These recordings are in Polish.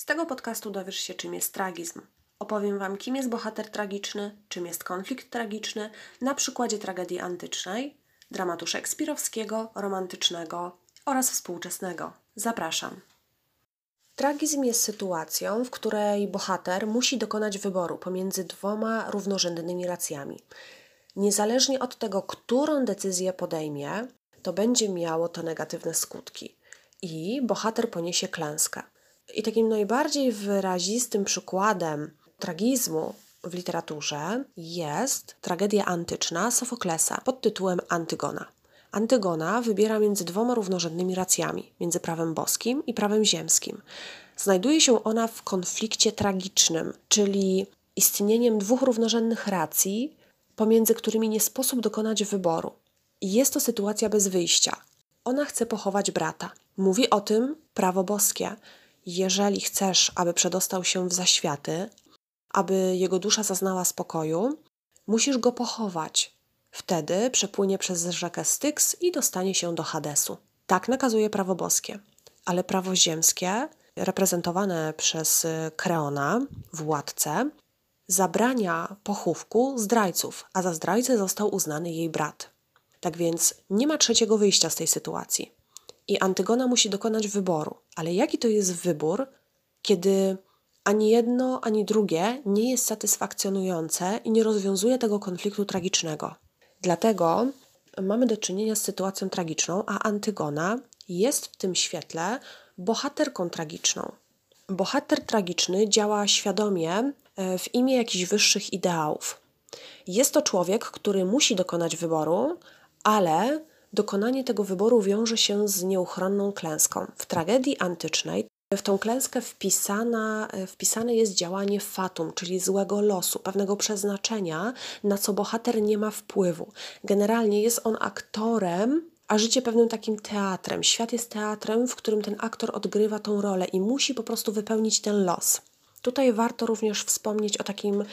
Z tego podcastu dowiesz się, czym jest tragizm. Opowiem Wam, kim jest bohater tragiczny, czym jest konflikt tragiczny, na przykładzie tragedii antycznej, dramatu szekspirowskiego, romantycznego oraz współczesnego. Zapraszam. Tragizm jest sytuacją, w której bohater musi dokonać wyboru pomiędzy dwoma równorzędnymi racjami. Niezależnie od tego, którą decyzję podejmie, to będzie miało to negatywne skutki i bohater poniesie klęskę. I takim najbardziej wyrazistym przykładem tragizmu w literaturze jest tragedia antyczna Sofoklesa pod tytułem Antygona. Antygona wybiera między dwoma równorzędnymi racjami, między prawem boskim i prawem ziemskim. Znajduje się ona w konflikcie tragicznym, czyli istnieniem dwóch równorzędnych racji, pomiędzy którymi nie sposób dokonać wyboru. Jest to sytuacja bez wyjścia. Ona chce pochować brata. Mówi o tym prawo boskie. Jeżeli chcesz, aby przedostał się w zaświaty, aby jego dusza zaznała spokoju, musisz go pochować. Wtedy przepłynie przez rzekę Styx i dostanie się do Hadesu. Tak nakazuje prawo boskie. Ale prawo ziemskie, reprezentowane przez Kreona, władcę, zabrania pochówku zdrajców, a za zdrajcę został uznany jej brat. Tak więc nie ma trzeciego wyjścia z tej sytuacji. I Antygona musi dokonać wyboru. Ale jaki to jest wybór, kiedy ani jedno, ani drugie nie jest satysfakcjonujące i nie rozwiązuje tego konfliktu tragicznego? Dlatego mamy do czynienia z sytuacją tragiczną, a Antygona jest w tym świetle bohaterką tragiczną. Bohater tragiczny działa świadomie e, w imię jakichś wyższych ideałów. Jest to człowiek, który musi dokonać wyboru, ale dokonanie tego wyboru wiąże się z nieuchronną klęską. W tragedii antycznej w tą klęskę wpisana, wpisane jest działanie fatum, czyli złego losu, pewnego przeznaczenia, na co bohater nie ma wpływu. Generalnie jest on aktorem, a życie pewnym takim teatrem. Świat jest teatrem, w którym ten aktor odgrywa tą rolę i musi po prostu wypełnić ten los. Tutaj warto również wspomnieć o takim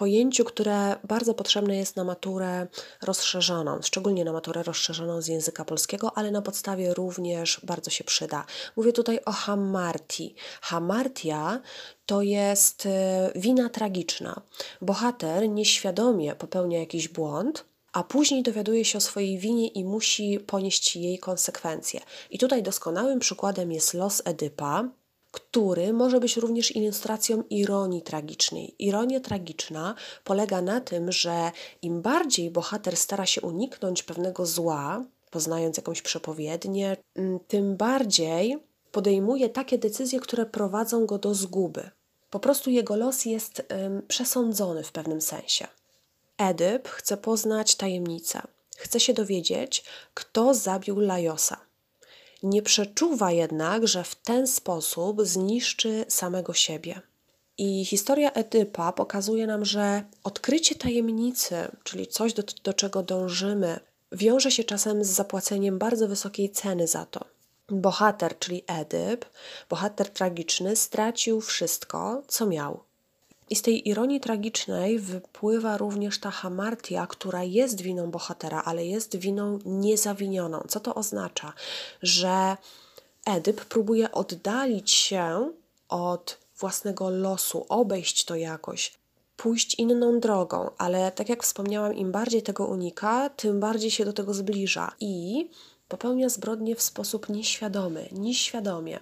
pojęciu, które bardzo potrzebne jest na maturę rozszerzoną, szczególnie na maturę rozszerzoną z języka polskiego, ale na podstawie również bardzo się przyda. Mówię tutaj o hamarti. Hamartia to jest e, wina tragiczna. Bohater nieświadomie popełnia jakiś błąd, a później dowiaduje się o swojej winie i musi ponieść jej konsekwencje. I tutaj doskonałym przykładem jest los Edypa, który może być również ilustracją ironii tragicznej. Ironia tragiczna polega na tym, że im bardziej bohater stara się uniknąć pewnego zła, poznając jakąś przepowiednię, mm, tym bardziej podejmuje takie decyzje, które prowadzą go do zguby. Po prostu jego los jest ym, przesądzony w pewnym sensie. Edyp chce poznać tajemnicę. Chce się dowiedzieć, kto zabił Lajosa. Nie przeczuwa jednak, że w ten sposób zniszczy samego siebie. I historia Edypa pokazuje nam, że odkrycie tajemnicy, czyli coś, do, do czego dążymy, wiąże się czasem z zapłaceniem bardzo wysokiej ceny za to. Bohater, czyli Edyp, bohater tragiczny, stracił wszystko, co miał. I z tej ironii tragicznej wypływa również ta hamartia, która jest winą bohatera, ale jest winą niezawinioną. Co to oznacza? Że Edyp próbuje oddalić się od własnego losu, obejść to jakoś, pójść inną drogą, ale tak jak wspomniałam, im bardziej tego unika, tym bardziej się do tego zbliża i popełnia zbrodnie w sposób nieświadomy, nieświadomie.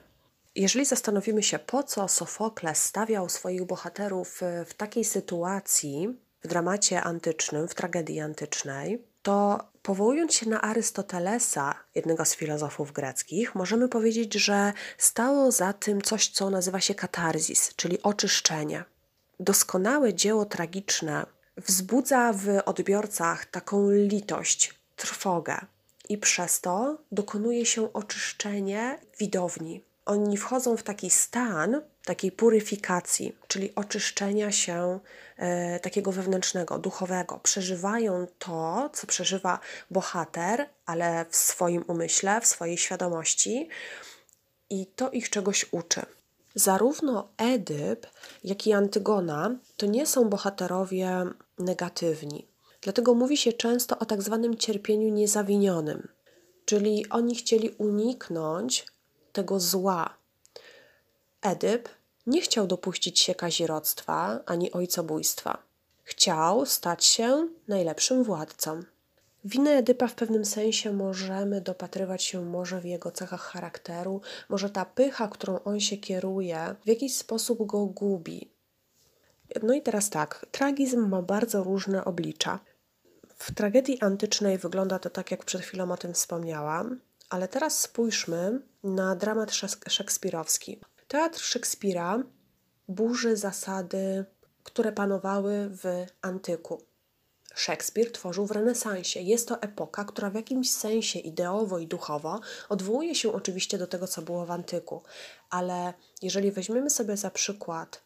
Jeżeli zastanowimy się, po co Sofokles stawiał swoich bohaterów e, w takiej sytuacji w dramacie antycznym, w tragedii antycznej, to powołując się na Arystotelesa, jednego z filozofów greckich, możemy powiedzieć, że stało za tym coś, co nazywa się katarzis, czyli oczyszczenie. Doskonałe dzieło tragiczne wzbudza w odbiorcach taką litość, trwogę, i przez to dokonuje się oczyszczenie widowni, oni wchodzą w taki stan takiej puryfikacji, czyli oczyszczenia się e, takiego wewnętrznego, duchowego. Przeżywają to, co przeżywa bohater, ale w swoim umyśle, w swojej świadomości, i to ich czegoś uczy. Zarówno Edyp, jak i Antygona to nie są bohaterowie negatywni. Dlatego mówi się często o tak zwanym cierpieniu niezawinionym, czyli oni chcieli uniknąć tego zła. Edyp nie chciał dopuścić się kazirodztwa ani ojcobójstwa. Chciał stać się najlepszym władcą. Winę Edypa w pewnym sensie możemy dopatrywać się może w jego cechach charakteru, może ta pycha, którą on się kieruje, w jakiś sposób go gubi. No i teraz tak, tragizm ma bardzo różne oblicza. W tragedii antycznej wygląda to tak, jak przed chwilą o tym wspomniałam, ale teraz spójrzmy na dramat szekspirowski. Teatr Szekspira burzy zasady, które panowały w antyku. Szekspir tworzył w renesansie. Jest to epoka, która w jakimś sensie ideowo i duchowo odwołuje się oczywiście do tego, co było w antyku. Ale jeżeli weźmiemy sobie za przykład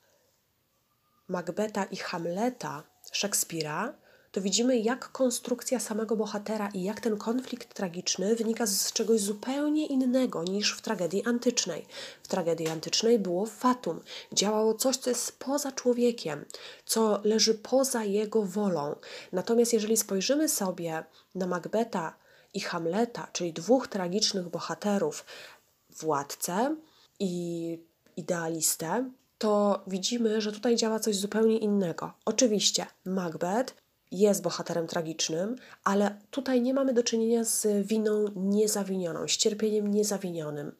Macbeta i Hamleta Szekspira, to widzimy, jak konstrukcja samego bohatera i jak ten konflikt tragiczny wynika z czegoś zupełnie innego niż w tragedii antycznej. W tragedii antycznej było fatum, działało coś, co jest poza człowiekiem, co leży poza jego wolą. Natomiast jeżeli spojrzymy sobie na Macbeta i Hamleta, czyli dwóch tragicznych bohaterów, władcę i idealistę, to widzimy, że tutaj działa coś zupełnie innego. Oczywiście, Macbeth jest bohaterem tragicznym, ale tutaj nie mamy do czynienia z winą niezawinioną, z cierpieniem niezawinionym.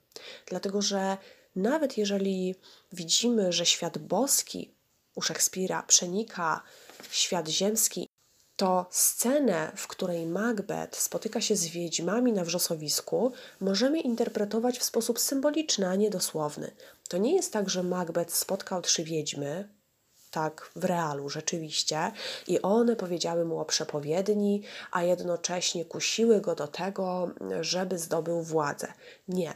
Dlatego, że nawet jeżeli widzimy, że świat boski u Szekspira przenika świat ziemski, to scenę, w której Macbeth spotyka się z wiedźmami na wrzosowisku, możemy interpretować w sposób symboliczny, a nie dosłowny. To nie jest tak, że Macbeth spotkał trzy wiedźmy, tak w realu rzeczywiście, i one powiedziały mu o przepowiedni, a jednocześnie kusiły go do tego, żeby zdobył władzę. Nie.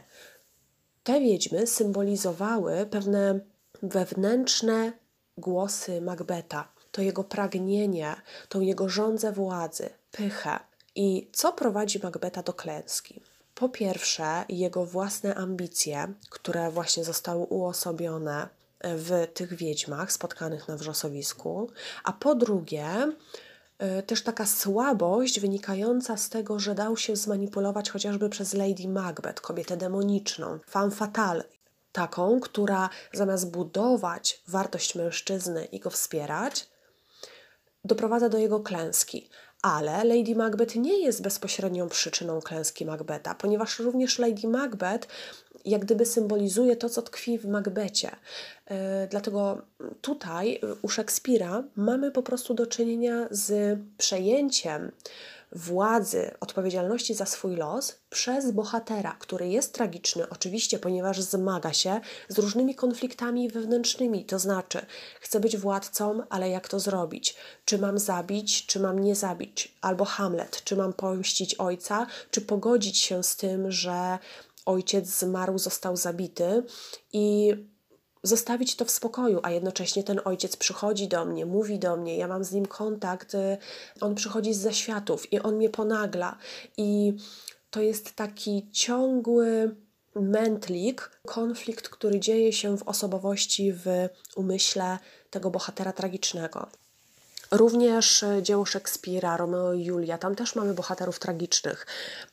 Te wiedźmy symbolizowały pewne wewnętrzne głosy Macbeta, to jego pragnienie, tą jego żądzę władzy, pychę. I co prowadzi Macbeta do klęski? Po pierwsze, jego własne ambicje, które właśnie zostały uosobione w tych wiedźmach spotkanych na wrzosowisku, a po drugie, y, też taka słabość wynikająca z tego, że dał się zmanipulować chociażby przez Lady Macbeth, kobietę demoniczną, femme fatale, taką, która zamiast budować wartość mężczyzny i go wspierać, doprowadza do jego klęski. Ale Lady Macbeth nie jest bezpośrednią przyczyną klęski Macbeta, ponieważ również Lady Macbeth jak gdyby symbolizuje to, co tkwi w Macbecie. E, dlatego tutaj u Szekspira mamy po prostu do czynienia z przejęciem władzy, odpowiedzialności za swój los przez bohatera, który jest tragiczny, oczywiście, ponieważ zmaga się z różnymi konfliktami wewnętrznymi. To znaczy, chcę być władcą, ale jak to zrobić? Czy mam zabić, czy mam nie zabić? Albo Hamlet, czy mam pomścić ojca, czy pogodzić się z tym, że ojciec zmarł, został zabity i zostawić to w spokoju, a jednocześnie ten ojciec przychodzi do mnie, mówi do mnie, ja mam z nim kontakt, y, on przychodzi z zaświatów i on mnie ponagla. I to jest taki ciągły mętlik, konflikt, który dzieje się w osobowości, w umyśle tego bohatera tragicznego. Również e, dzieło Szekspira, Romeo i Julia, tam też mamy bohaterów tragicznych.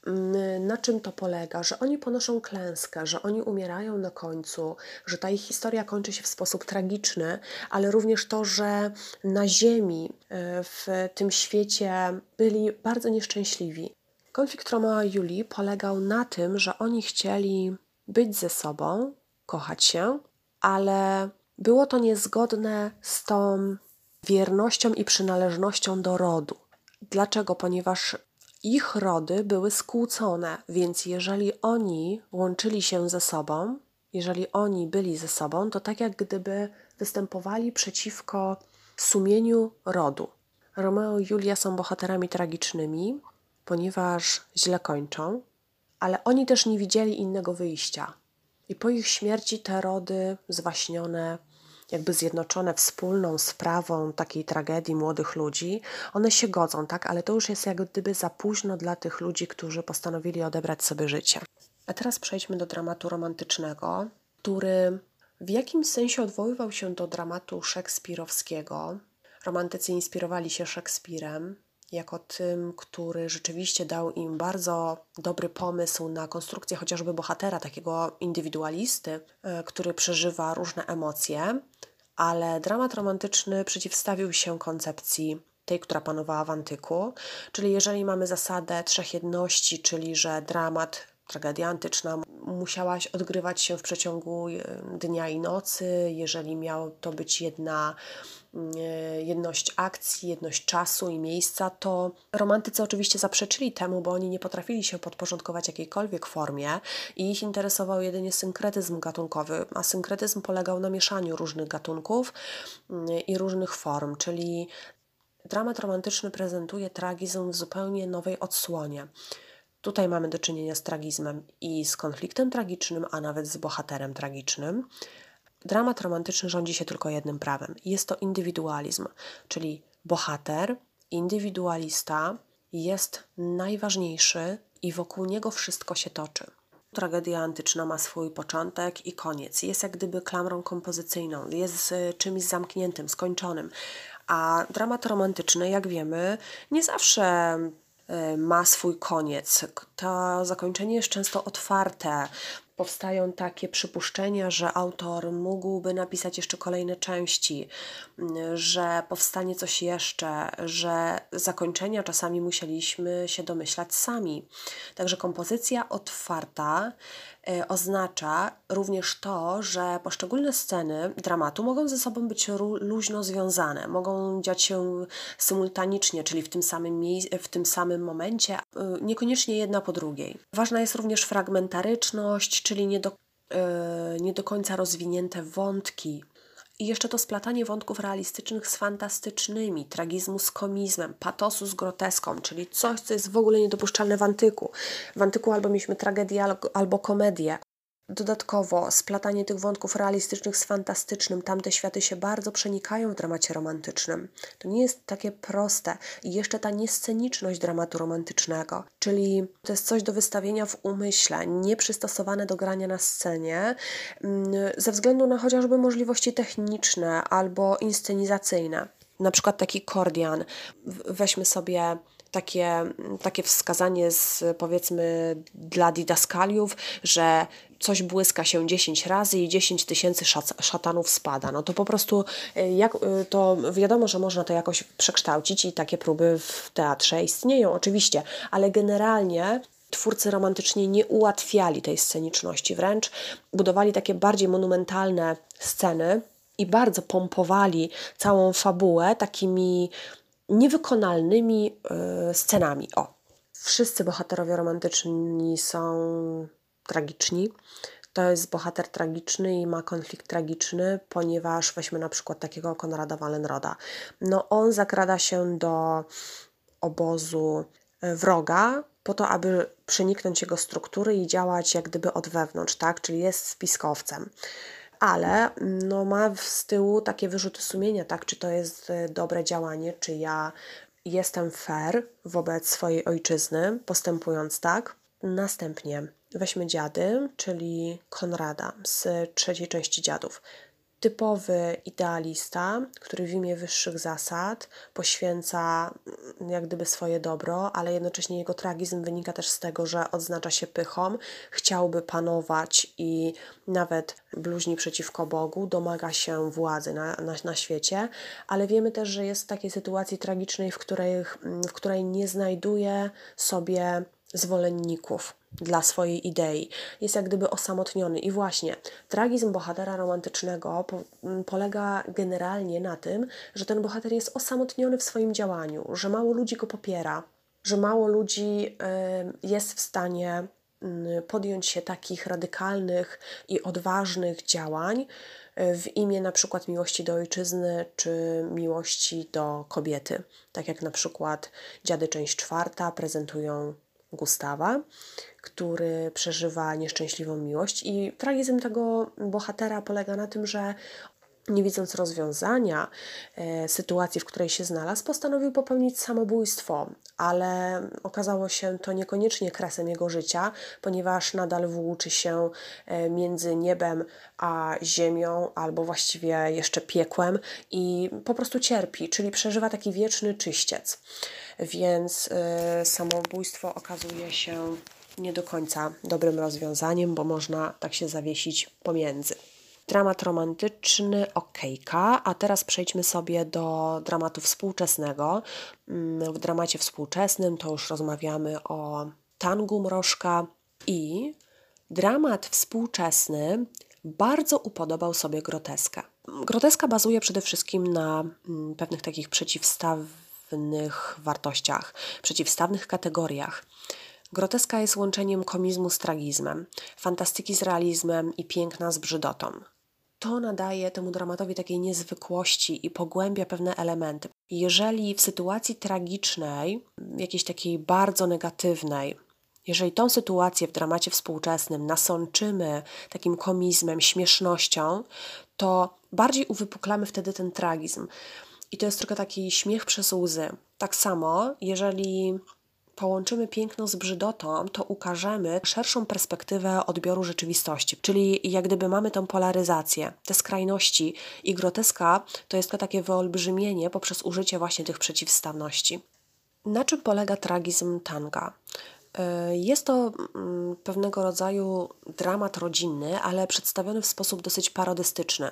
Mm, na czym to polega? Że oni ponoszą klęskę, że oni umierają na końcu, że ta ich historia kończy się w sposób tragiczny, ale również to, że na ziemi, e, w tym świecie byli bardzo nieszczęśliwi. Konflikt Romeo i Julii polegał na tym, że oni chcieli być ze sobą, kochać się, ale było to niezgodne z tą wiernością i przynależnością do rodu. Dlaczego? Ponieważ ich rody były skłócone, więc jeżeli oni łączyli się ze sobą, jeżeli oni byli ze sobą, to tak jak gdyby występowali przeciwko sumieniu rodu. Romeo i Julia są bohaterami tragicznymi, ponieważ źle kończą, ale oni też nie widzieli innego wyjścia. I po ich śmierci te rody zwaśnione jakby zjednoczone wspólną sprawą takiej tragedii młodych ludzi, one się godzą, tak? Ale to już jest jak gdyby za późno dla tych ludzi, którzy postanowili odebrać sobie życie. A teraz przejdźmy do dramatu romantycznego, który w jakimś sensie odwoływał się do dramatu szekspirowskiego. Romantycy inspirowali się Szekspirem, jako tym, który rzeczywiście dał im bardzo dobry pomysł na konstrukcję chociażby bohatera, takiego indywidualisty, e, który przeżywa różne emocje, ale dramat romantyczny przeciwstawił się koncepcji tej, która panowała w antyku. Czyli jeżeli mamy zasadę trzech jedności, czyli że dramat, tragedia antyczna musiałaś odgrywać się w przeciągu e, dnia i nocy, jeżeli miał to być jedna e, jedność akcji, jedność czasu i miejsca, to romantycy oczywiście zaprzeczyli temu, bo oni nie potrafili się podporządkować jakiejkolwiek formie i ich interesował jedynie synkretyzm gatunkowy, a synkretyzm polegał na mieszaniu różnych gatunków mm, i różnych form, czyli dramat romantyczny prezentuje tragizm w zupełnie nowej odsłonie. Tutaj mamy do czynienia z tragizmem i z konfliktem tragicznym, a nawet z bohaterem tragicznym. Dramat romantyczny rządzi się tylko jednym prawem. Jest to indywidualizm, czyli bohater, indywidualista jest najważniejszy i wokół niego wszystko się toczy. Tragedia antyczna ma swój początek i koniec. Jest jak gdyby klamrą kompozycyjną, jest czymś zamkniętym, skończonym. A dramat romantyczny, jak wiemy, nie zawsze ma swój koniec. To zakończenie jest często otwarte. Powstają takie przypuszczenia, że autor mógłby napisać jeszcze kolejne części, y, że powstanie coś jeszcze, że zakończenia czasami musieliśmy się domyślać sami. Także kompozycja otwarta E, oznacza również to, że poszczególne sceny dramatu mogą ze sobą być luźno związane, mogą dziać się symultanicznie, czyli w tym samym, w tym samym momencie, e, niekoniecznie jedna po drugiej. Ważna jest również fragmentaryczność, czyli nie do, e, nie do końca rozwinięte wątki, i jeszcze to splatanie wątków realistycznych z fantastycznymi, tragizmu z komizmem, patosu z groteską, czyli coś, co jest w ogóle niedopuszczalne w antyku. W antyku albo mieliśmy tragedię, albo komedię. Dodatkowo splatanie tych wątków realistycznych z fantastycznym, tamte światy się bardzo przenikają w dramacie romantycznym. To nie jest takie proste. I jeszcze ta niesceniczność dramatu romantycznego, czyli to jest coś do wystawienia w umyśle, nieprzystosowane do grania na scenie, mm, ze względu na chociażby możliwości techniczne albo inscenizacyjne. Na przykład taki kordian. Weźmy sobie takie, takie wskazanie z powiedzmy dla didaskaliów, że coś błyska się 10 razy i 10 tysięcy szatanów spada. No to po prostu y, jak, y, to wiadomo, że można to jakoś przekształcić i takie próby w teatrze istnieją oczywiście, ale generalnie twórcy romantycznie nie ułatwiali tej sceniczności, wręcz budowali takie bardziej monumentalne sceny i bardzo pompowali całą fabułę takimi niewykonalnymi y, scenami. O, wszyscy bohaterowie romantyczni są tragiczni. To jest bohater tragiczny i ma konflikt tragiczny, ponieważ weźmy na przykład takiego Konrada Wallenroda. No on zakrada się do obozu e, wroga po to, aby przeniknąć jego struktury i działać jak gdyby od wewnątrz, tak? Czyli jest spiskowcem. Ale no, ma z tyłu takie wyrzuty sumienia, tak? Czy to jest e, dobre działanie, czy ja jestem fair wobec swojej ojczyzny, postępując tak. Następnie Weźmy dziady, czyli Konrada z trzeciej części dziadów. Typowy idealista, który w imię wyższych zasad poświęca mm, jak gdyby swoje dobro, ale jednocześnie jego tragizm wynika też z tego, że odznacza się pychą, chciałby panować i nawet bluźni przeciwko Bogu, domaga się władzy na, na, na świecie, ale wiemy też, że jest w takiej sytuacji tragicznej, w której, w której nie znajduje sobie zwolenników dla swojej idei. Jest jak gdyby osamotniony. I właśnie tragizm bohatera romantycznego po, polega generalnie na tym, że ten bohater jest osamotniony w swoim działaniu, że mało ludzi go popiera, że mało ludzi y, jest w stanie y, podjąć się takich radykalnych i odważnych działań w imię na przykład miłości do ojczyzny czy miłości do kobiety. Tak jak na przykład Dziady część czwarta prezentują Gustawa, który przeżywa nieszczęśliwą miłość. I tragizm tego bohatera polega na tym, że nie widząc rozwiązania e, sytuacji, w której się znalazł, postanowił popełnić samobójstwo, ale okazało się to niekoniecznie kresem jego życia, ponieważ nadal włóczy się e, między niebem a ziemią, albo właściwie jeszcze piekłem i po prostu cierpi, czyli przeżywa taki wieczny czyściec. Więc e, samobójstwo okazuje się nie do końca dobrym rozwiązaniem, bo można tak się zawiesić pomiędzy. Dramat romantyczny, okejka, a teraz przejdźmy sobie do dramatu współczesnego. Mm, w dramacie współczesnym to już rozmawiamy o tangu mrożka i dramat współczesny bardzo upodobał sobie groteskę. Groteska bazuje przede wszystkim na mm, pewnych takich przeciwstawnych wartościach, przeciwstawnych kategoriach. Groteska jest łączeniem komizmu z tragizmem, fantastyki z realizmem i piękna z brzydotą to nadaje temu dramatowi takiej niezwykłości i pogłębia pewne elementy. Jeżeli w sytuacji tragicznej, jakiejś takiej bardzo negatywnej, jeżeli tą sytuację w dramacie współczesnym nasączymy takim komizmem, śmiesznością, to bardziej uwypuklamy wtedy ten tragizm. I to jest trochę taki śmiech przez łzy. Tak samo, jeżeli połączymy piękno z brzydotą, to ukażemy szerszą perspektywę odbioru rzeczywistości. Czyli jak gdyby mamy tą polaryzację, te skrajności i groteska to jest to takie wyolbrzymienie poprzez użycie właśnie tych przeciwstawności. Na czym polega tragizm tanga? E, jest to mm, pewnego rodzaju dramat rodzinny, ale przedstawiony w sposób dosyć parodystyczny.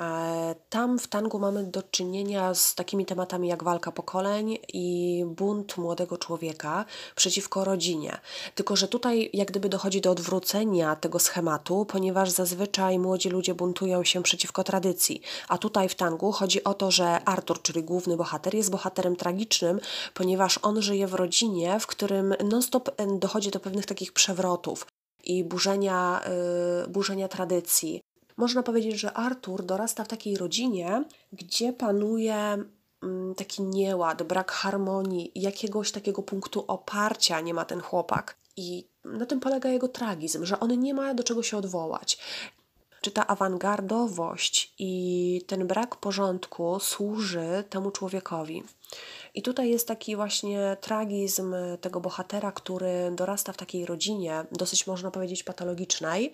E, tam w tangu mamy do czynienia z takimi tematami jak walka pokoleń i bunt młodego człowieka przeciwko rodzinie. Tylko, że tutaj jak gdyby dochodzi do odwrócenia tego schematu, ponieważ zazwyczaj młodzi ludzie buntują się przeciwko tradycji. A tutaj w tangu chodzi o to, że Artur, czyli główny bohater, jest bohaterem tragicznym, ponieważ on żyje w rodzinie, w którym non-stop dochodzi do pewnych takich przewrotów i burzenia, yy, burzenia tradycji. Można powiedzieć, że Artur dorasta w takiej rodzinie, gdzie panuje mm, taki nieład, brak harmonii, jakiegoś takiego punktu oparcia nie ma ten chłopak. I na tym polega jego tragizm, że on nie ma do czego się odwołać. Czy ta awangardowość i ten brak porządku służy temu człowiekowi? I tutaj jest taki właśnie tragizm tego bohatera, który dorasta w takiej rodzinie, dosyć można powiedzieć patologicznej,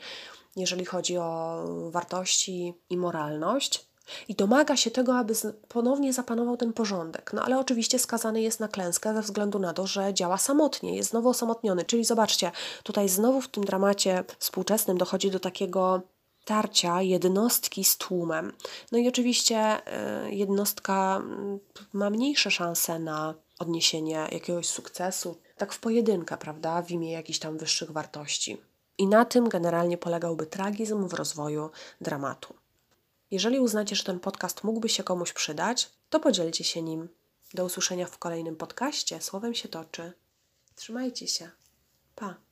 jeżeli chodzi o wartości i moralność. I domaga się tego, aby ponownie zapanował ten porządek. No ale oczywiście skazany jest na klęskę ze względu na to, że działa samotnie, jest znowu osamotniony. Czyli zobaczcie, tutaj znowu w tym dramacie współczesnym dochodzi do takiego tarcia jednostki z tłumem. No i oczywiście e, jednostka mm, ma mniejsze szanse na odniesienie jakiegoś sukcesu, tak w pojedynkę, prawda, w imię jakichś tam wyższych wartości. I na tym generalnie polegałby tragizm w rozwoju dramatu. Jeżeli uznacie, że ten podcast mógłby się komuś przydać, to podzielcie się nim. Do usłyszenia w kolejnym podcaście. Słowem się toczy. Trzymajcie się. Pa.